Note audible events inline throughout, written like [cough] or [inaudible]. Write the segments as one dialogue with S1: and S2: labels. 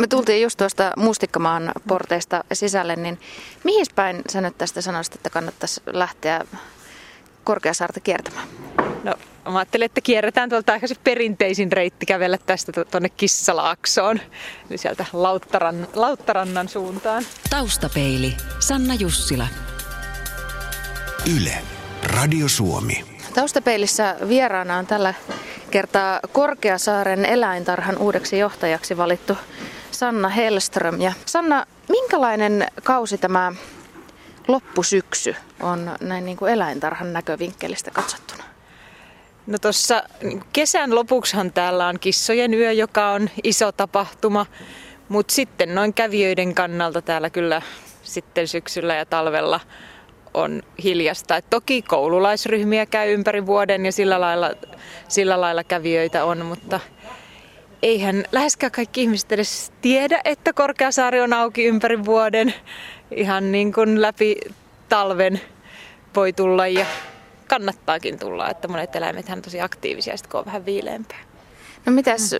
S1: me tultiin just tuosta Mustikkamaan porteista sisälle, niin mihin päin sä nyt tästä sanoisit, että kannattaisi lähteä Korkeasaarta kiertämään?
S2: No mä ajattelin, että kierretään tuolta aika se perinteisin reitti kävellä tästä tuonne Kissalaaksoon, eli sieltä Lauttaran, Lauttarannan suuntaan.
S3: Taustapeili, Sanna Jussila.
S4: Yle, Radio Suomi.
S1: Taustapeilissä vieraana on tällä kertaa Korkeasaaren eläintarhan uudeksi johtajaksi valittu Sanna Hellström. Ja Sanna, minkälainen kausi tämä loppusyksy on näin niin kuin eläintarhan näkövinkkelistä katsottuna?
S2: No tuossa kesän lopuksihan täällä on kissojen yö, joka on iso tapahtuma, mutta sitten noin kävijöiden kannalta täällä kyllä sitten syksyllä ja talvella on hiljasta. Et toki koululaisryhmiä käy ympäri vuoden ja sillä lailla, sillä lailla kävijöitä on, mutta eihän läheskään kaikki ihmiset edes tiedä, että Korkeasaari on auki ympäri vuoden. Ihan niin kuin läpi talven voi tulla ja kannattaakin tulla, että monet eläimet on tosi aktiivisia, sit kun on vähän viileämpää.
S1: No mitäs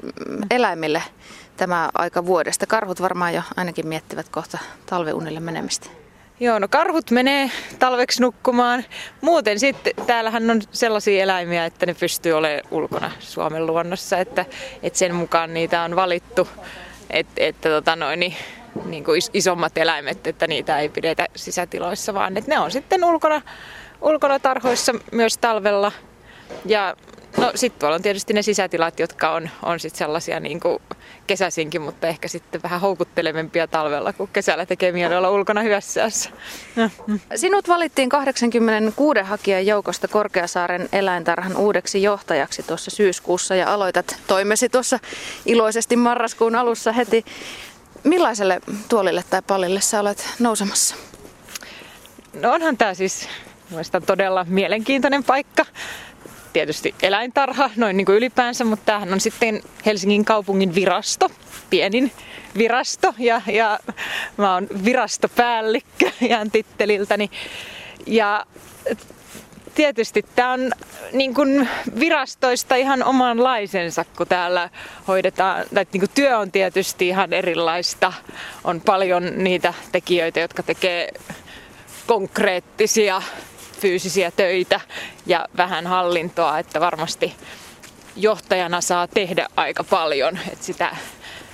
S1: eläimille tämä aika vuodesta? Karhut varmaan jo ainakin miettivät kohta talveunille menemistä.
S2: Joo, no karhut menee talveksi nukkumaan. Muuten sitten täällähän on sellaisia eläimiä, että ne pystyy olemaan ulkona Suomen luonnossa, että, että sen mukaan niitä on valittu, että, että tota noin, niin, kuin isommat eläimet, että niitä ei pidetä sisätiloissa, vaan että ne on sitten ulkona, ulkona tarhoissa myös talvella. Ja No sitten tuolla on tietysti ne sisätilat, jotka on, on sit sellaisia niin kuin kesäisinkin, mutta ehkä sitten vähän houkuttelevempia talvella, kun kesällä tekee mieli olla ulkona hyössäässä.
S1: Sinut valittiin 86 hakijan joukosta Korkeasaaren eläintarhan uudeksi johtajaksi tuossa syyskuussa ja aloitat toimesi tuossa iloisesti marraskuun alussa heti. Millaiselle tuolille tai pallille sä olet nousemassa?
S2: No onhan tämä siis todella mielenkiintoinen paikka tietysti eläintarha noin niin kuin ylipäänsä, mutta tämähän on sitten Helsingin kaupungin virasto, pienin virasto ja, ja mä oon virastopäällikkö ihan titteliltäni. Ja tietysti tämä on niin kuin virastoista ihan omanlaisensa, kun täällä hoidetaan, tai niin kuin työ on tietysti ihan erilaista. On paljon niitä tekijöitä, jotka tekee konkreettisia fyysisiä töitä ja vähän hallintoa, että varmasti johtajana saa tehdä aika paljon, että sitä,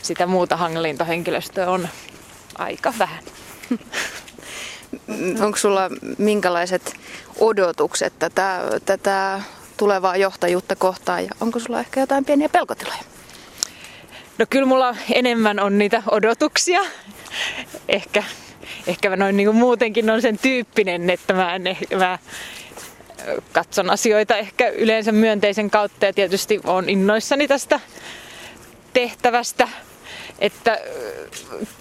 S2: sitä muuta hallintohenkilöstöä on aika vähän.
S1: Onko sulla minkälaiset odotukset tätä, tätä tulevaa johtajuutta kohtaan ja onko sulla ehkä jotain pieniä pelkotiloja?
S2: No kyllä mulla enemmän on niitä odotuksia. Ehkä ehkä noin niin kuin muutenkin on sen tyyppinen, että mä, en, mä katson asioita ehkä yleensä myönteisen kautta ja tietysti on innoissani tästä tehtävästä. Että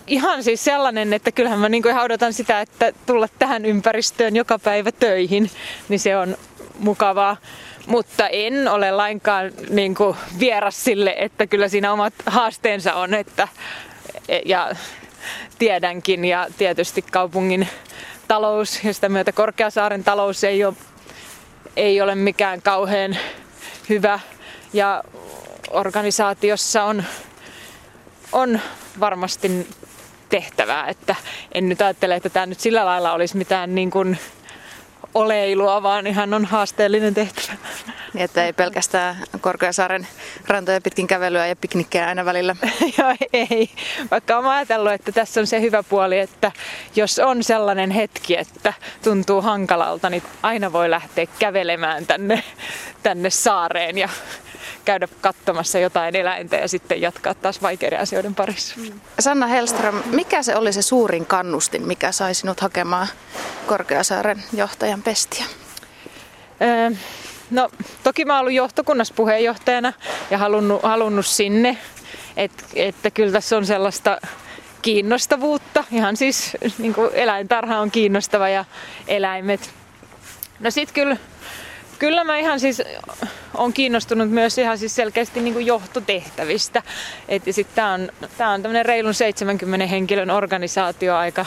S2: ihan siis sellainen, että kyllähän mä niin ihan odotan sitä, että tulla tähän ympäristöön joka päivä töihin, niin se on mukavaa. Mutta en ole lainkaan niin kuin vieras sille, että kyllä siinä omat haasteensa on. Että, ja tiedänkin ja tietysti kaupungin talous ja sitä myötä Korkeasaaren talous ei ole, ei ole mikään kauhean hyvä ja organisaatiossa on, on varmasti tehtävää, että en nyt ajattele, että tämä nyt sillä lailla olisi mitään niin kuin oleilua, vaan ihan on haasteellinen tehtävä.
S1: Niin, että ei pelkästään Korkeasaaren rantoja pitkin kävelyä ja piknikkejä aina välillä. [laughs]
S2: Joo, ei. Vaikka olen ajatellut, että tässä on se hyvä puoli, että jos on sellainen hetki, että tuntuu hankalalta, niin aina voi lähteä kävelemään tänne, tänne saareen ja käydä katsomassa jotain eläintä ja sitten jatkaa taas vaikeiden asioiden parissa.
S1: Sanna Hellström, mikä se oli se suurin kannustin, mikä sai sinut hakemaan Korkeasaaren johtajan pestiä?
S2: Öö, no toki mä oon ollut johtokunnassa puheenjohtajana ja halunnut, halunnut sinne, Et, että kyllä tässä on sellaista kiinnostavuutta. Ihan siis niin kuin eläintarha on kiinnostava ja eläimet. No sit kyllä Kyllä mä ihan siis on kiinnostunut myös ihan siis selkeästi niin kuin johtotehtävistä. Että sit tää on, tää on tämmönen reilun 70 henkilön organisaatio aika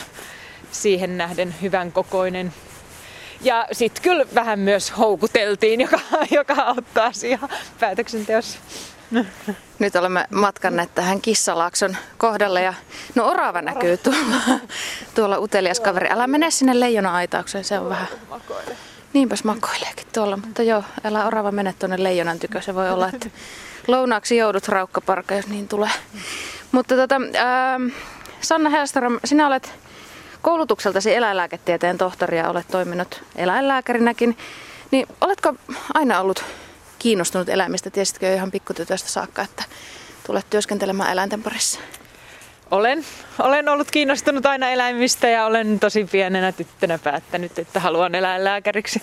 S2: siihen nähden hyvän kokoinen. Ja sitten kyllä vähän myös houkuteltiin, joka, [laughs] joka auttaa siihen päätöksenteossa.
S1: Nyt olemme matkanneet tähän Kissalaakson kohdalle ja no orava näkyy tuolla, tuolla utelias kaveri. Älä mene sinne leijona-aitaukseen, se on vähän... Niinpäs makoileekin tuolla, mutta joo, älä orava mene tuonne leijonan tykö. Se voi olla, että lounaaksi joudut raukkaparkka, jos niin tulee. Mutta tota, ää, Sanna Helström, sinä olet koulutukseltasi eläinlääketieteen tohtori ja olet toiminut eläinlääkärinäkin. Niin oletko aina ollut kiinnostunut eläimistä? Tiesitkö jo ihan pikkutytöstä saakka, että tulet työskentelemään eläinten parissa?
S2: Olen, olen ollut kiinnostunut aina eläimistä ja olen tosi pienenä tyttönä päättänyt, että haluan eläinlääkäriksi.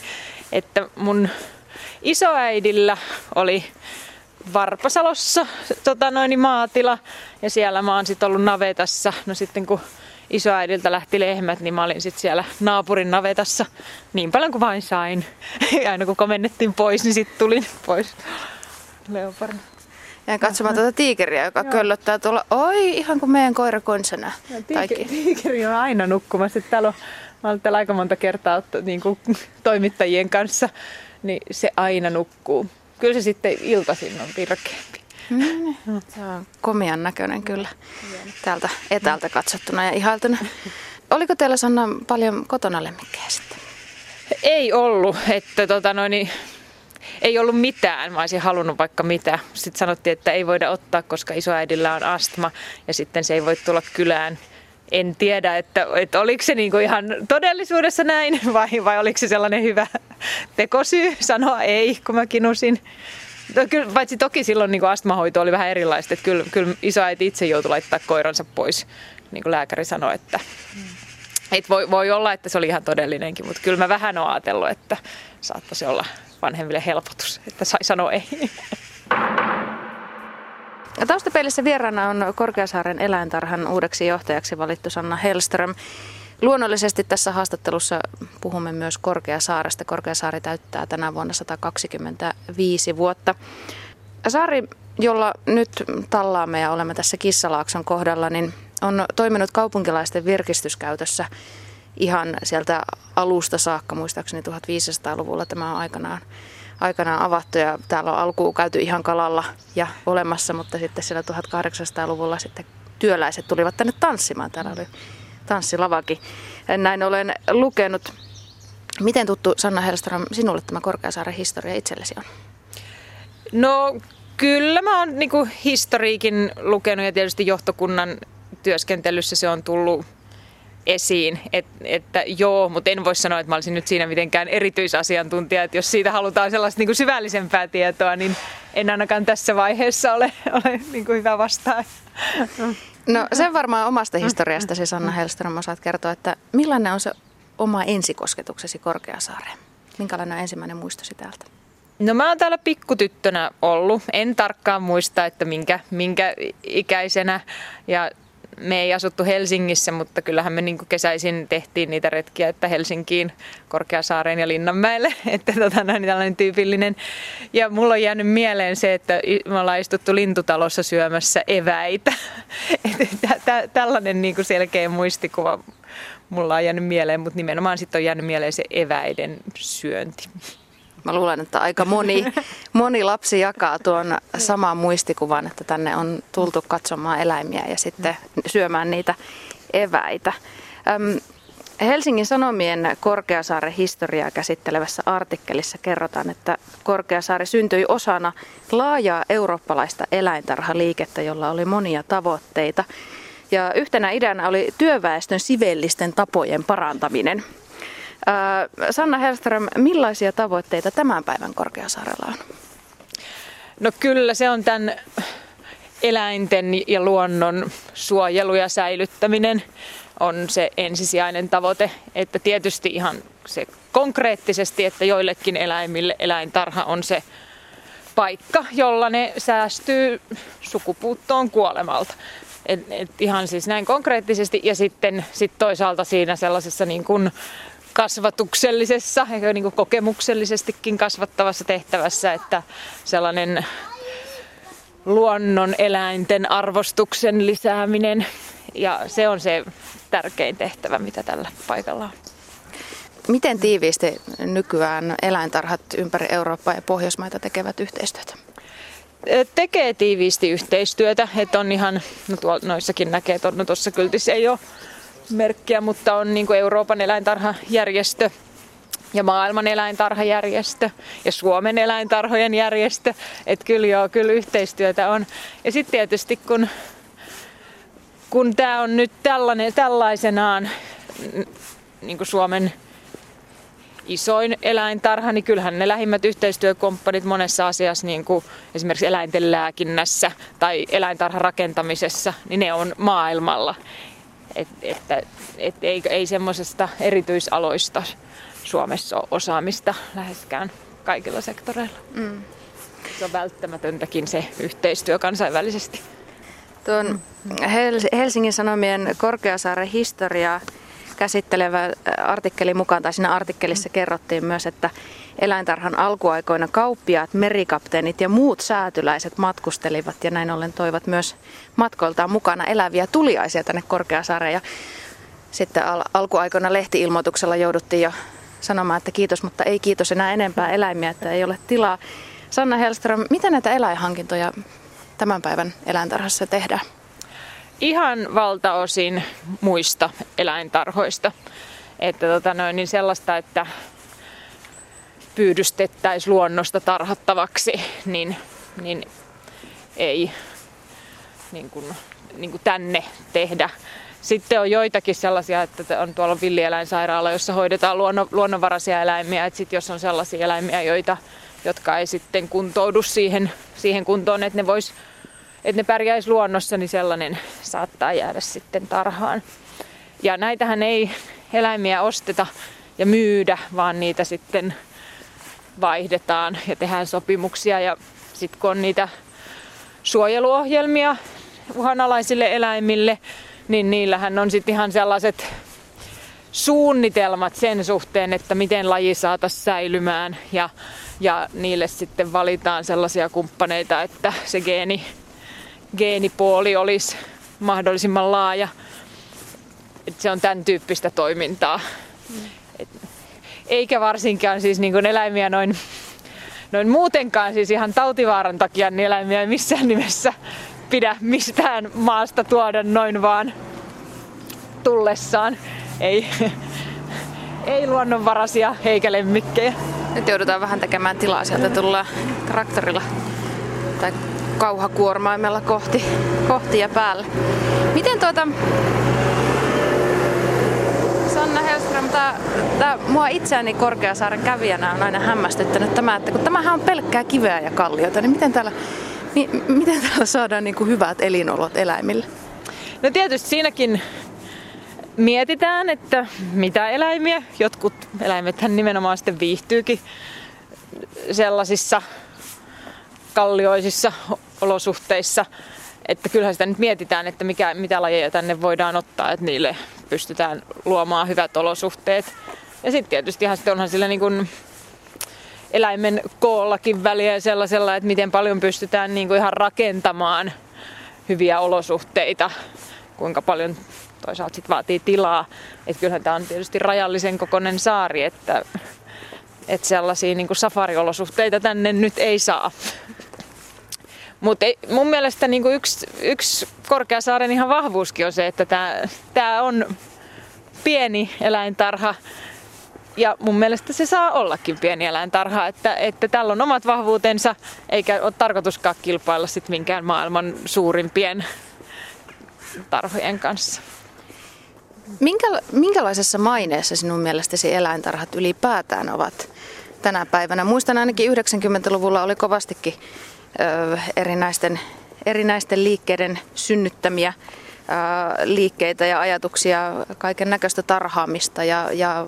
S2: Että mun isoäidillä oli Varpasalossa tota noin, maatila ja siellä mä oon sitten ollut navetassa. No sitten kun isoäidiltä lähti lehmät, niin mä olin sitten siellä naapurin navetassa niin paljon kuin vain sain. [laughs] Ja aina kun komennettiin pois, niin sitten tulin pois leopardin.
S1: Ja katsomaan tuota tiikeriä, joka Joo. köllöttää tuolla. Oi, ihan kuin meidän koira konsana.
S2: tiikeri, [laughs] tiikeri on aina nukkumassa. Täällä on, mä olen täällä aika monta kertaa niin kuin [laughs] toimittajien kanssa, niin se aina nukkuu. Kyllä se sitten iltaisin on virkeämpi.
S1: Mm, se on komian näköinen kyllä täältä etäältä katsottuna ja ihailtuna. Oliko teillä Sanna paljon kotona lemmikkejä sitten?
S2: Ei ollut, että tota noin, niin ei ollut mitään. Mä olisin halunnut vaikka mitä. Sitten sanottiin, että ei voida ottaa, koska isoäidillä on astma ja sitten se ei voi tulla kylään. En tiedä, että, että oliko se niinku ihan todellisuudessa näin vai, vai oliko se sellainen hyvä tekosyy sanoa ei, kun mä kinusin. No, kyllä, paitsi toki silloin niin astmahoito oli vähän erilaista, että kyllä, kyllä isoäiti itse joutui laittaa koiransa pois, niin kuin lääkäri sanoi, että mm. et voi, voi olla, että se oli ihan todellinenkin, mutta kyllä mä vähän oon ajatellut, että saattaisi olla vanhemmille helpotus, että sai sanoa ei.
S1: Taustapeilissä vieraana on Korkeasaaren eläintarhan uudeksi johtajaksi valittu Sanna Hellström. Luonnollisesti tässä haastattelussa puhumme myös Korkeasaaresta. Korkeasaari täyttää tänä vuonna 125 vuotta. Saari, jolla nyt tallaamme ja olemme tässä Kissalaakson kohdalla, niin on toiminut kaupunkilaisten virkistyskäytössä ihan sieltä alusta saakka, muistaakseni 1500-luvulla tämä on aikanaan, aikanaan avattu ja täällä on alkuun käyty ihan kalalla ja olemassa, mutta sitten siellä 1800-luvulla sitten työläiset tulivat tänne tanssimaan. Täällä oli tanssilavakin. Näin olen lukenut. Miten tuttu Sanna Hellström sinulle tämä Korkeasaaren historia itsellesi on?
S2: No kyllä mä oon niinku historiikin lukenut ja tietysti johtokunnan työskentelyssä se on tullut esiin, Et, että joo, mutta en voi sanoa, että mä olisin nyt siinä mitenkään erityisasiantuntija, että jos siitä halutaan sellaista niin kuin syvällisempää tietoa, niin en ainakaan tässä vaiheessa ole, ole niin kuin hyvä vastaa.
S1: No sen varmaan omasta historiastasi Sanna Hellström osaat kertoa, että millainen on se oma ensikosketuksesi Korkeasaareen? Minkälainen on ensimmäinen muistosi täältä?
S2: No mä oon täällä pikkutyttönä ollut. En tarkkaan muista, että minkä, minkä ikäisenä. Ja me ei asuttu Helsingissä, mutta kyllähän me niin kesäisin tehtiin niitä retkiä, että Helsinkiin, Korkeasaareen ja Linnanmäelle, [laughs] että tota, näin tällainen tyypillinen. Ja mulla on jäänyt mieleen se, että me ollaan istuttu lintutalossa syömässä eväitä. [laughs] että tällainen niin selkeä muistikuva mulla on jäänyt mieleen, mutta nimenomaan sitten on jäänyt mieleen se eväiden syönti.
S1: Mä luulen, että aika moni, [laughs] moni lapsi jakaa tuon saman muistikuvan, että tänne on tultu katsomaan eläimiä ja sitten syömään niitä eväitä. Helsingin Sanomien Korkeasaaren historiaa käsittelevässä artikkelissa kerrotaan, että Korkeasaari syntyi osana laajaa eurooppalaista eläintarhaliikettä, jolla oli monia tavoitteita. Ja yhtenä ideana oli työväestön sivellisten tapojen parantaminen. Sanna Hellström, millaisia tavoitteita tämän päivän Korkeasaarella on?
S2: No kyllä se on tämän eläinten ja luonnon suojelu ja säilyttäminen on se ensisijainen tavoite. Että tietysti ihan se konkreettisesti, että joillekin eläimille eläintarha on se paikka, jolla ne säästyy sukupuuttoon kuolemalta. Et, et ihan siis näin konkreettisesti ja sitten sit toisaalta siinä sellaisessa niin kuin kasvatuksellisessa ja niin kuin kokemuksellisestikin kasvattavassa tehtävässä, että sellainen luonnon eläinten arvostuksen lisääminen ja se on se tärkein tehtävä, mitä tällä paikalla on.
S1: Miten tiiviisti nykyään eläintarhat ympäri Eurooppaa ja Pohjoismaita tekevät yhteistyötä?
S2: tekee tiiviisti yhteistyötä, että on ihan, no tuolla, noissakin näkee, että no tuossa kyltissä ei ole merkkiä, mutta on niin kuin Euroopan eläintarhajärjestö ja maailman eläintarhajärjestö ja Suomen eläintarhojen järjestö. Että kyllä joo, kyllä yhteistyötä on. Ja sitten tietysti kun, kun tämä on nyt tällainen, tällaisenaan niin kuin Suomen isoin eläintarha, niin kyllähän ne lähimmät yhteistyökumppanit monessa asiassa, niin kuin esimerkiksi eläinten lääkinnässä tai eläintarhan rakentamisessa, niin ne on maailmalla. Et, että et ei, ei semmoisesta erityisaloista Suomessa ole osaamista läheskään kaikilla sektoreilla. Mm. Se on välttämätöntäkin se yhteistyö kansainvälisesti.
S1: Tuon Helsingin Sanomien Korkeasaaren historiaa käsittelevä artikkeli mukaan, tai siinä artikkelissa kerrottiin myös, että eläintarhan alkuaikoina kauppiaat, merikapteenit ja muut säätyläiset matkustelivat ja näin ollen toivat myös matkoiltaan mukana eläviä tuliaisia tänne Korkeasaareen. Ja sitten al- alkuaikoina lehtiilmoituksella jouduttiin jo sanomaan, että kiitos, mutta ei kiitos enää enempää eläimiä, että ei ole tilaa. Sanna Hellström, miten näitä eläinhankintoja tämän päivän eläintarhassa tehdään?
S2: Ihan valtaosin muista eläintarhoista. Että tota noin, niin sellaista, että pyydystettäisiin luonnosta tarhattavaksi, niin, niin ei niin kuin, niin kuin tänne tehdä. Sitten on joitakin sellaisia, että on tuolla villieläinsairaala, jossa hoidetaan luonno, luonnonvaraisia eläimiä. Että sit jos on sellaisia eläimiä, joita, jotka ei sitten kuntoudu siihen, siihen kuntoon, että ne, vois, että ne pärjäisi luonnossa, niin sellainen saattaa jäädä sitten tarhaan. Ja näitähän ei eläimiä osteta ja myydä, vaan niitä sitten vaihdetaan ja tehdään sopimuksia. Ja sitten kun on niitä suojeluohjelmia uhanalaisille eläimille, niin niillähän on sitten ihan sellaiset suunnitelmat sen suhteen, että miten laji saataisiin säilymään ja, ja niille sitten valitaan sellaisia kumppaneita, että se geeni, geenipuoli olisi mahdollisimman laaja. Et se on tämän tyyppistä toimintaa. Et, eikä varsinkaan siis niin kuin eläimiä noin, noin muutenkaan siis ihan tautivaaran takia niin eläimiä ei missään nimessä pidä mistään maasta tuoda noin vaan tullessaan. Ei, ei luonnonvaraisia eikä lemmikkejä.
S1: Nyt joudutaan vähän tekemään tilaa sieltä tulla traktorilla tai kauhakuormaimella kohti, kohti ja päälle. Miten tuota... Sanna Tää, tää, mua itseäni Korkeasaaren kävijänä on aina hämmästyttänyt tämä, että kun tämähän on pelkkää kiveä ja kalliota, niin miten täällä Mi- miten täällä saadaan niin kuin hyvät elinolot eläimille?
S2: No tietysti siinäkin mietitään, että mitä eläimiä. Jotkut eläimethän nimenomaan sitten viihtyykin sellaisissa kallioisissa olosuhteissa. Että kyllähän sitä nyt mietitään, että mikä, mitä lajeja tänne voidaan ottaa, että niille pystytään luomaan hyvät olosuhteet. Ja sitten tietysti ihan sitten onhan sillä niin kuin eläimen koollakin väliä sellaisella, että miten paljon pystytään niin kuin ihan rakentamaan hyviä olosuhteita, kuinka paljon toisaalta sit vaatii tilaa. Että kyllähän tämä on tietysti rajallisen kokoinen saari, että, että sellaisia niin kuin safariolosuhteita tänne nyt ei saa. Mutta mun mielestä niin kuin yksi, yksi Korkeasaaren ihan vahvuuskin on se, että tämä on pieni eläintarha, ja mun mielestä se saa ollakin pieni eläintarha, että, että tällä on omat vahvuutensa, eikä ole tarkoituskaan kilpailla sit minkään maailman suurimpien tarhojen kanssa.
S1: Minkä, minkälaisessa maineessa sinun mielestäsi eläintarhat ylipäätään ovat tänä päivänä? Muistan ainakin 90-luvulla oli kovastikin erinäisten, erinäisten liikkeiden synnyttämiä liikkeitä ja ajatuksia kaiken näköistä tarhaamista ja, ja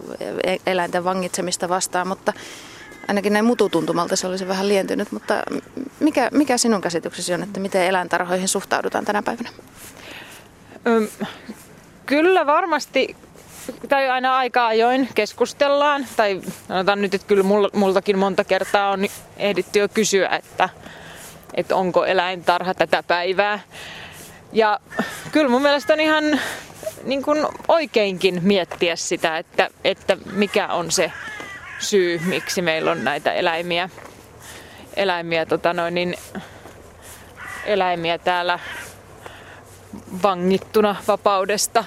S1: eläinten vangitsemista vastaan, mutta ainakin näin mututuntumalta se olisi vähän lientynyt, mutta mikä, mikä sinun käsityksesi on, että miten eläintarhoihin suhtaudutaan tänä päivänä?
S2: Kyllä varmasti, tai aina aika ajoin keskustellaan, tai sanotaan nyt, että kyllä multakin monta kertaa on ehditty jo kysyä, että, että onko eläintarha tätä päivää. Ja kyllä mun mielestä on ihan niin kuin oikeinkin miettiä sitä, että, että mikä on se syy, miksi meillä on näitä eläimiä, eläimiä tota noin, niin eläimiä täällä vangittuna vapaudesta.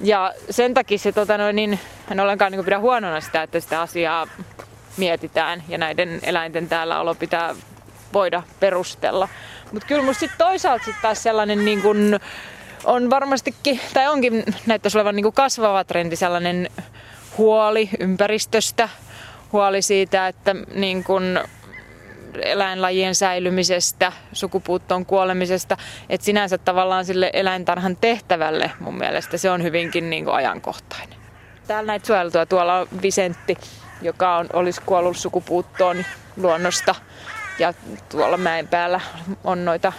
S2: Ja sen takia se, tota noin, niin, en ollenkaan niin pidä huonona sitä, että sitä asiaa mietitään ja näiden eläinten täällä olo pitää voida perustella. Mutta kyllä musta sit toisaalta sit taas sellainen niin kun on varmastikin, tai onkin näyttäisi olevan niin kasvava trendi sellainen huoli ympäristöstä, huoli siitä, että niin kun eläinlajien säilymisestä, sukupuuttoon kuolemisesta, että sinänsä tavallaan sille eläintarhan tehtävälle mun mielestä se on hyvinkin niin kuin ajankohtainen. Täällä näitä suojeltua, tuolla on Visentti, joka on, olisi kuollut sukupuuttoon luonnosta ja tuolla mäen päällä on noita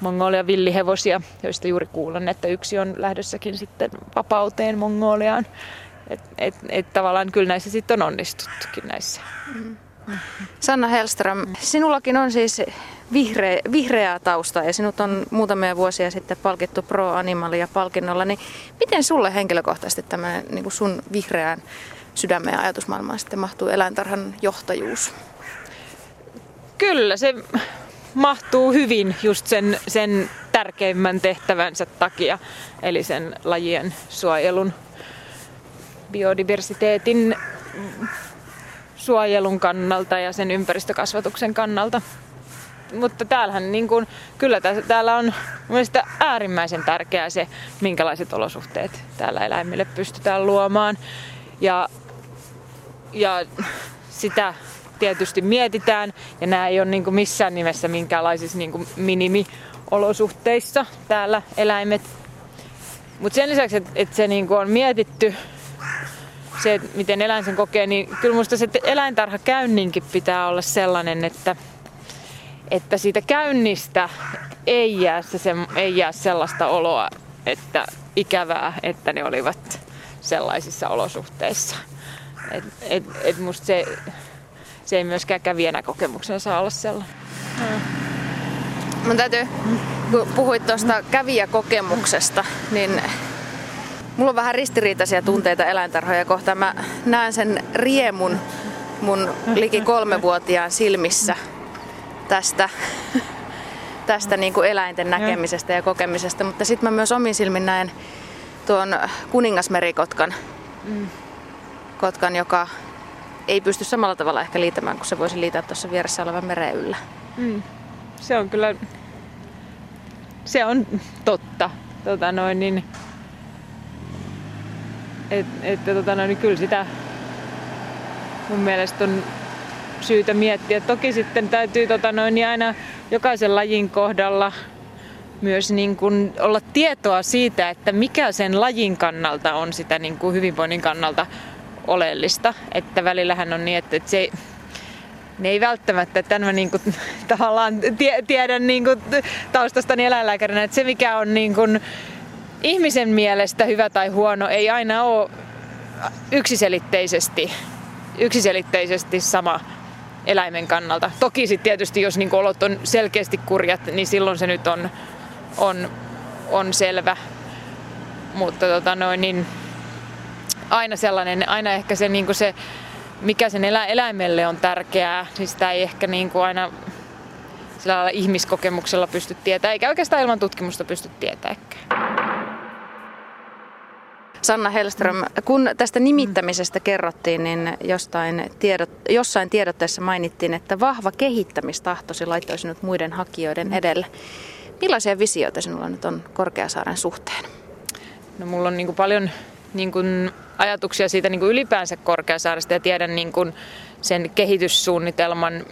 S2: Mongolia villihevosia, joista juuri kuulen, että yksi on lähdössäkin sitten vapauteen Mongoliaan. Että et, et tavallaan kyllä näissä sitten on onnistuttukin näissä. Mm.
S1: Sanna Hellström, sinullakin on siis vihreä, vihreää tausta ja sinut on muutamia vuosia sitten palkittu Pro Animalia palkinnolla. Niin miten sulle henkilökohtaisesti tämmöinen niin sun vihreään sydämeen ajatusmaailmaan sitten mahtuu eläintarhan johtajuus?
S2: Kyllä, se mahtuu hyvin just sen, sen tärkeimmän tehtävänsä takia, eli sen lajien suojelun, biodiversiteetin suojelun kannalta ja sen ympäristökasvatuksen kannalta. Mutta täällähän niin kuin, kyllä täällä on mielestäni äärimmäisen tärkeää se, minkälaiset olosuhteet täällä eläimille pystytään luomaan. Ja, ja sitä tietysti mietitään ja nämä ei ole niin kuin missään nimessä minkäänlaisissa niin kuin minimiolosuhteissa täällä eläimet. Mutta sen lisäksi, että et se niin kuin on mietitty se, miten eläin sen kokee, niin kyllä minusta se eläintarhakäynninkin pitää olla sellainen, että, että siitä käynnistä ei jää, se, se, ei jää sellaista oloa, että ikävää, että ne olivat sellaisissa olosuhteissa. Et, et, et musta se, se ei myöskään kävijänä kokemuksena saa olla sellainen. Hmm.
S1: Mun täytyy, kun puhuit tuosta kävijäkokemuksesta, niin Mulla on vähän ristiriitaisia tunteita eläintarhoja kohtaan. Mä näen sen riemun mun liki kolmevuotiaan silmissä tästä, tästä niin kuin eläinten näkemisestä ja kokemisesta. Mutta sitten mä myös omin silmin näen tuon kuningasmerikotkan, mm. kotkan, joka ei pysty samalla tavalla ehkä liitämään, kun se voisi liitää tuossa vieressä olevan meren yllä. Mm.
S2: Se on kyllä, se on totta. Tota noin, niin että et, tota, no, niin kyllä sitä mun mielestä on syytä miettiä. Toki sitten täytyy tota, noin, niin aina jokaisen lajin kohdalla myös niin kuin olla tietoa siitä, että mikä sen lajin kannalta on sitä niin kuin hyvinvoinnin kannalta oleellista. Että välillähän on niin, että, se ne ei välttämättä, että mä niin kuin, [laughs] tavallaan tiedän niin kuin, taustastani eläinlääkärinä, että se mikä on niin kuin, ihmisen mielestä hyvä tai huono ei aina ole yksiselitteisesti, yksiselitteisesti sama eläimen kannalta. Toki sitten tietysti, jos niin olot on selkeästi kurjat, niin silloin se nyt on, on, on selvä. Mutta tota noin, niin aina sellainen, aina ehkä se, niin se mikä sen elä, eläimelle on tärkeää, niin sitä ei ehkä niin kuin aina sillä lailla ihmiskokemuksella pysty tietämään, eikä oikeastaan ilman tutkimusta pysty tietämään.
S1: Sanna Hellström, kun tästä nimittämisestä kerrottiin, niin jostain tiedot, jossain tiedotteessa mainittiin, että vahva kehittämistahtosi laittoi sinut muiden hakijoiden edelle. Millaisia visioita sinulla nyt on Korkeasaaren suhteen?
S2: No mulla on niin kuin paljon niin kuin ajatuksia siitä niin kuin ylipäänsä Korkeasaaresta ja tiedän niin kuin sen kehityssuunnitelman,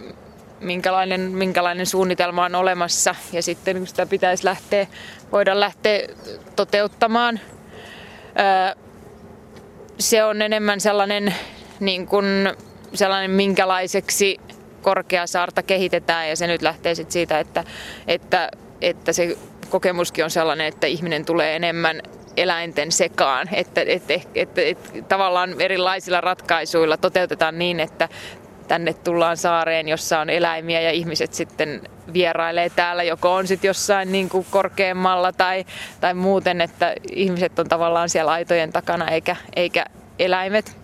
S2: minkälainen, minkälainen suunnitelma on olemassa. Ja sitten sitä pitäisi lähteä, voida lähteä toteuttamaan – se on enemmän sellainen, niin kuin, sellainen minkälaiseksi Korkeasaarta kehitetään. Ja se nyt lähtee sit siitä, että, että, että se kokemuskin on sellainen, että ihminen tulee enemmän eläinten sekaan, että, että, että, että, että tavallaan erilaisilla ratkaisuilla toteutetaan niin, että tänne tullaan saareen, jossa on eläimiä ja ihmiset sitten vierailee täällä, joko on sitten jossain niin kuin korkeammalla tai, tai muuten, että ihmiset on tavallaan siellä aitojen takana eikä, eikä eläimet.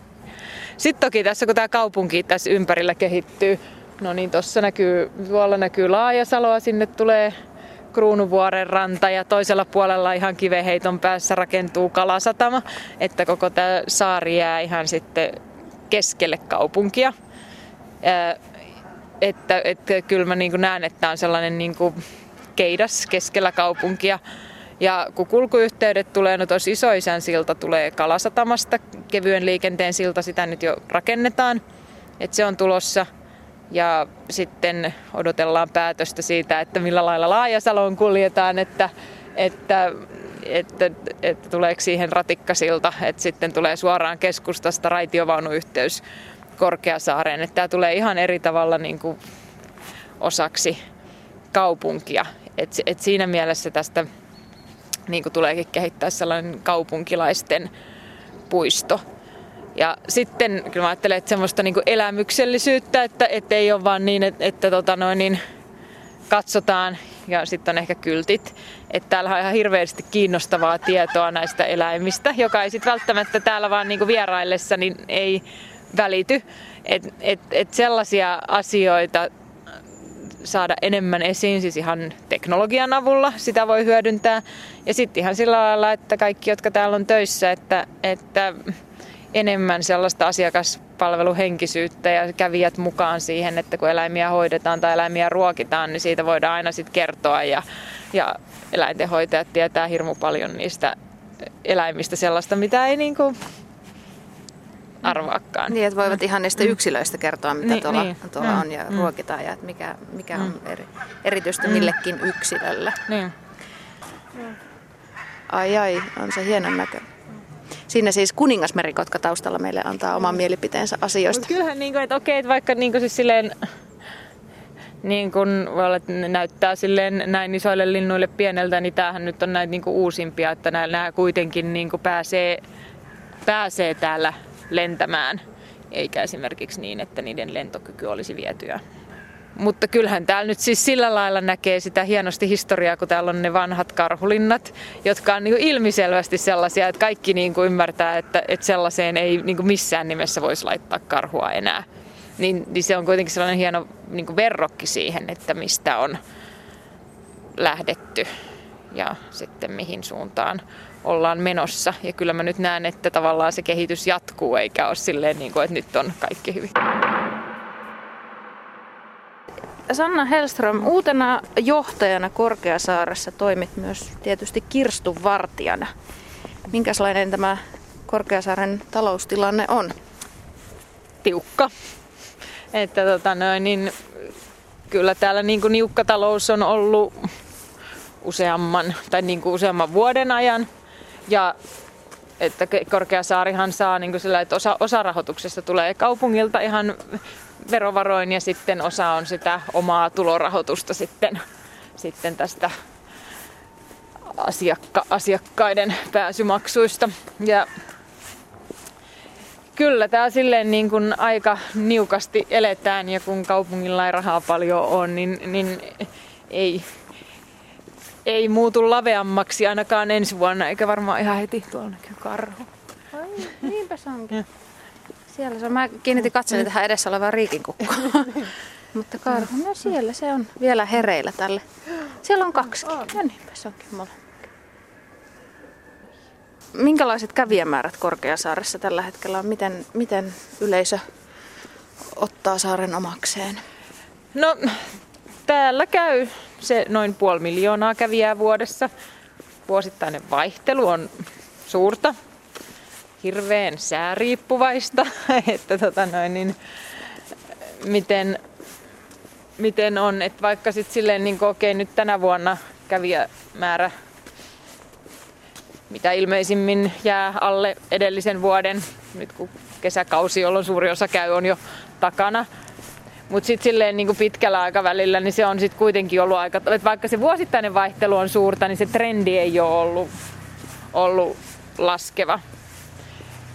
S2: Sitten toki tässä, kun tämä kaupunki tässä ympärillä kehittyy, no niin tuossa näkyy, tuolla näkyy Laajasaloa, sinne tulee Kruunuvuoren ranta ja toisella puolella ihan kiveheiton päässä rakentuu kalasatama, että koko tämä saari jää ihan sitten keskelle kaupunkia. Että, että kyllä mä niin näen, että tämä on sellainen niin kuin keidas keskellä kaupunkia. Ja kun kulkuyhteydet tulee, no tuossa isoisän silta tulee Kalasatamasta, kevyen liikenteen silta, sitä nyt jo rakennetaan, että se on tulossa. Ja sitten odotellaan päätöstä siitä, että millä lailla Laajasaloon kuljetaan, että, että, että, että tuleeko siihen ratikkasilta, että sitten tulee suoraan keskustasta raitiovaunuyhteys Korkeasaareen. Että tämä tulee ihan eri tavalla niin kuin osaksi kaupunkia. Et, et siinä mielessä tästä niin kuin tuleekin kehittää sellainen kaupunkilaisten puisto. Ja sitten kyllä mä ajattelen, että semmoista niin kuin elämyksellisyyttä, että, että ei ole vaan niin, että, että tota noin, niin katsotaan ja sitten on ehkä kyltit. Että täällä on ihan hirveästi kiinnostavaa tietoa näistä eläimistä, joka ei sitten välttämättä täällä vaan niin kuin vieraillessa niin ei välity. Että et, et sellaisia asioita saada enemmän esiin, siis ihan teknologian avulla sitä voi hyödyntää. Ja sitten ihan sillä lailla, että kaikki, jotka täällä on töissä, että, että enemmän sellaista asiakaspalveluhenkisyyttä ja kävijät mukaan siihen, että kun eläimiä hoidetaan tai eläimiä ruokitaan, niin siitä voidaan aina sitten kertoa ja, ja eläintenhoitajat tietää hirmu paljon niistä eläimistä sellaista, mitä ei niinku arvaakaan.
S1: Niin, että voivat ihan niistä yksilöistä kertoa, mitä niin, tuolla, niin. tuolla mm, on ja mm. ruokitaan ja että mikä, mikä mm. on eri, erityistä mm. millekin yksilölle.
S2: Niin.
S1: Ai ai, on se hienon näkö. Siinä siis kuningasmerikotka taustalla meille antaa oman mielipiteensä asioista.
S2: Kyllähän, niin kuin, että okei, että vaikka niin kuin siis silleen, niin kun voi ne näyttää silleen näin isoille linnuille pieneltä, niin tämähän nyt on näitä niin kuin uusimpia, että nämä, nämä kuitenkin niin kuin pääsee, pääsee täällä lentämään, eikä esimerkiksi niin, että niiden lentokyky olisi vietyä. Mutta kyllähän täällä nyt siis sillä lailla näkee sitä hienosti historiaa, kun täällä on ne vanhat karhulinnat, jotka on niin ilmiselvästi sellaisia, että kaikki niin kuin ymmärtää, että, että sellaiseen ei niin kuin missään nimessä voisi laittaa karhua enää. Niin, niin se on kuitenkin sellainen hieno niin kuin verrokki siihen, että mistä on lähdetty ja sitten mihin suuntaan ollaan menossa. Ja kyllä mä nyt näen, että tavallaan se kehitys jatkuu, eikä ole silleen, niin kuin, että nyt on kaikki hyvin.
S1: Sanna Hellström, uutena johtajana Korkeasaaressa toimit myös tietysti kirstun vartijana. Minkälainen tämä Korkeasaaren taloustilanne on?
S2: Tiukka. Että tota noin, niin kyllä täällä niin kuin niukka talous on ollut useamman, tai niin kuin useamman vuoden ajan. Ja että Korkeasaarihan saa niin kuin sillä, että osa, osa rahoituksesta tulee kaupungilta ihan verovaroin ja sitten osa on sitä omaa tulorahoitusta sitten, sitten tästä asiakka, asiakkaiden pääsymaksuista. Ja kyllä tämä silleen niin kuin aika niukasti eletään ja kun kaupungilla ei rahaa paljon on, niin, niin ei, ei muutu laveammaksi ainakaan ensi vuonna, eikä varmaan ihan heti. Tuolla näkyy karhu.
S1: Ai, niinpä se onkin. Siellä se on. Mä kiinnitin katseni tähän edessä olevaan riikinkukkoon. [laughs] Mutta karhu, no siellä se on vielä hereillä tälle. Siellä on kaksi. Ja niinpä se onkin molemmat. Minkälaiset kävijämäärät Korkeasaaressa tällä hetkellä on? Miten, miten yleisö ottaa saaren omakseen?
S2: No, täällä käy se noin puoli miljoonaa kävijää vuodessa. Vuosittainen vaihtelu on suurta hirveän sääriippuvaista, [laughs] että tota noin, niin, miten, miten on, että vaikka sitten silleen niin okei nyt tänä vuonna kävijämäärä mitä ilmeisimmin jää alle edellisen vuoden, nyt kun kesäkausi, jolloin suuri osa käy, on jo takana. Mutta sitten silleen niin pitkällä aikavälillä, niin se on sitten kuitenkin ollut aika, että vaikka se vuosittainen vaihtelu on suurta, niin se trendi ei ole ollut, ollut laskeva.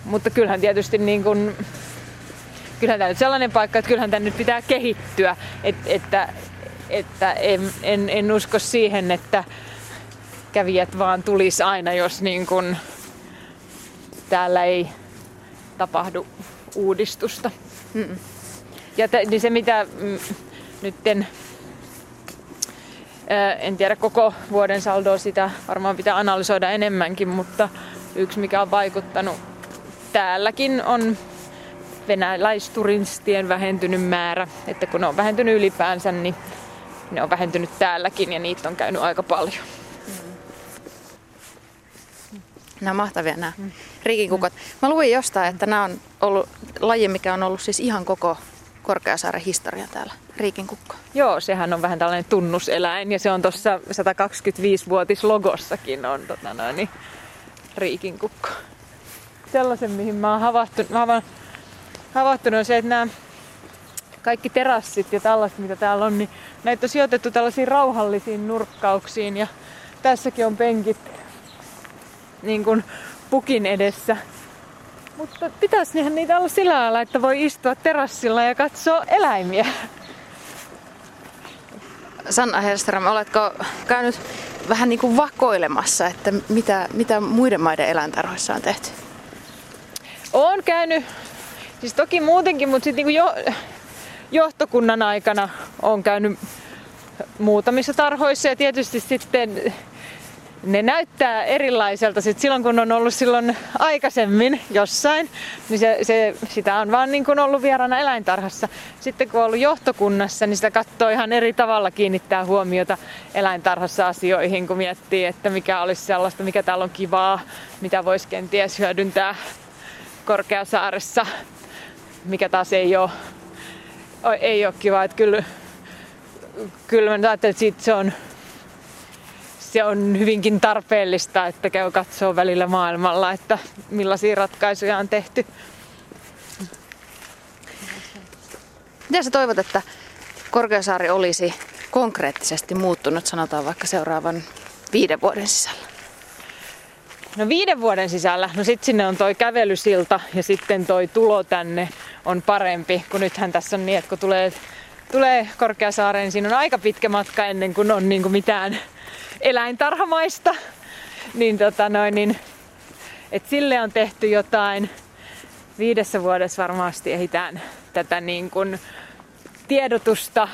S2: Mutta kyllähän tietysti niin kuin, kyllähän tämä nyt sellainen paikka, että kyllähän tämä nyt pitää kehittyä. Et, että että en, en, en usko siihen, että kävijät vaan tulisi aina, jos niin kuin täällä ei tapahdu uudistusta. Mm-mm. Ja t- niin se mitä mm, nytten En tiedä koko vuoden saldoa, sitä varmaan pitää analysoida enemmänkin, mutta yksi mikä on vaikuttanut täälläkin on venäläisturistien vähentynyt määrä. Että kun ne on vähentynyt ylipäänsä, niin ne on vähentynyt täälläkin ja niitä on käynyt aika paljon.
S1: Nämä on mahtavia nämä mm. riikikukot. Mä luin jostain, että nämä on ollut laji, mikä on ollut siis ihan koko Korkeasaaren historia täällä, riikinkukko.
S2: Joo, sehän on vähän tällainen tunnuseläin ja se on tuossa 125-vuotislogossakin on tota noin, niin, riikinkukko. Sellaisen, mihin mä oon havahtunut, mä havahtunut on se, että nämä kaikki terassit ja tällaiset, mitä täällä on, niin näitä on sijoitettu tällaisiin rauhallisiin nurkkauksiin ja tässäkin on penkit niin kuin pukin edessä. Mutta pitäisi niinhän niitä olla sillä lailla, että voi istua terassilla ja katsoa eläimiä.
S1: Sanna Hellström, oletko käynyt vähän niin kuin vakoilemassa, että mitä, mitä muiden maiden eläintarhoissa on tehty?
S2: Olen käynyt, siis toki muutenkin, mutta sitten niin jo, johtokunnan aikana olen käynyt muutamissa tarhoissa ja tietysti sitten ne näyttää erilaiselta. Sitten silloin kun on ollut silloin aikaisemmin jossain, niin se, se, sitä on vaan niin kuin ollut vieraana eläintarhassa. Sitten kun on ollut johtokunnassa, niin sitä katsoo ihan eri tavalla kiinnittää huomiota eläintarhassa asioihin, kun miettii, että mikä olisi sellaista, mikä täällä on kivaa, mitä voisi kenties hyödyntää Korkeasaaressa, mikä taas ei ole, ei ole kiva. Että kyllä, kyllä mä ajattelen, että siitä se on se on hyvinkin tarpeellista, että käy katsoa välillä maailmalla, että millaisia ratkaisuja on tehty.
S1: Miten sä toivot, että Korkeasaari olisi konkreettisesti muuttunut, sanotaan vaikka seuraavan viiden vuoden sisällä?
S2: No viiden vuoden sisällä, no sitten sinne on toi kävelysilta ja sitten toi tulo tänne on parempi, kun nythän tässä on niin, että kun tulee, tulee Korkeasaareen, niin siinä on aika pitkä matka ennen kuin on niin kuin mitään eläintarhamaista. Niin, tota noin, niin, et sille on tehty jotain. Viidessä vuodessa varmasti ehditään tätä niin kuin tiedotusta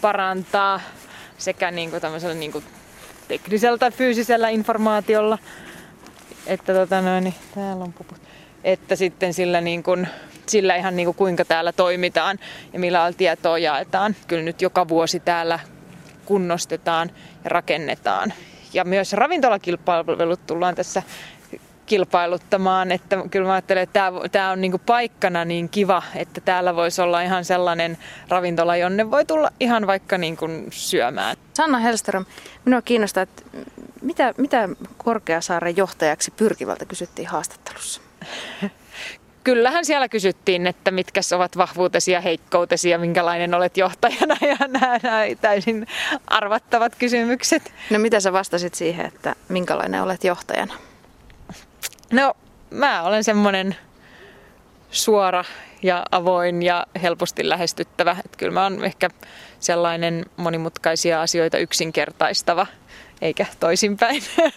S2: parantaa sekä niin kuin tämmöisellä niin kuin teknisellä tai fyysisellä informaatiolla. Että tota noin, niin, täällä on puput. Että sitten sillä, niin kuin, sillä ihan niin kuin kuinka täällä toimitaan ja millä tietoa jaetaan. Kyllä nyt joka vuosi täällä kunnostetaan ja rakennetaan. Ja myös ravintolakilpailut tullaan tässä kilpailuttamaan, että kyllä mä ajattelen, että tämä, on niin paikkana niin kiva, että täällä voisi olla ihan sellainen ravintola, jonne voi tulla ihan vaikka niin kuin syömään.
S1: Sanna Hellström, minua kiinnostaa, että mitä, mitä Korkeasaaren johtajaksi pyrkivältä kysyttiin haastattelussa? [laughs]
S2: kyllähän siellä kysyttiin, että mitkä ovat vahvuutesi ja heikkoutesi ja minkälainen olet johtajana ja [laughs] nämä, nämä täysin arvattavat kysymykset.
S1: No mitä sä vastasit siihen, että minkälainen olet johtajana?
S2: No mä olen semmoinen suora ja avoin ja helposti lähestyttävä. Että kyllä mä oon ehkä sellainen monimutkaisia asioita yksinkertaistava, eikä toisinpäin. [laughs]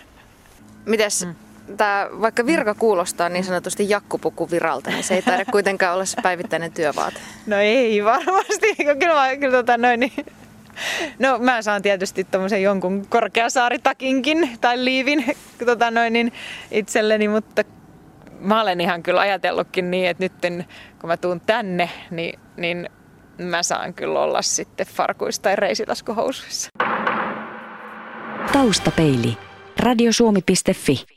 S1: Mites mm tämä, vaikka virka kuulostaa niin sanotusti jakkupuku viralta, niin se ei taida kuitenkaan olla se päivittäinen työvaate. [laughs]
S2: No ei varmasti. Kyllä, kyllä tota noin, niin No mä saan tietysti tuommoisen jonkun korkeasaaritakinkin tai liivin tota noin, niin itselleni, mutta mä olen ihan kyllä ajatellutkin niin, että nyt kun mä tuun tänne, niin, niin mä saan kyllä olla sitten farkuissa tai reisitaskuhousuissa.
S3: Taustapeili. Radiosuomi.fi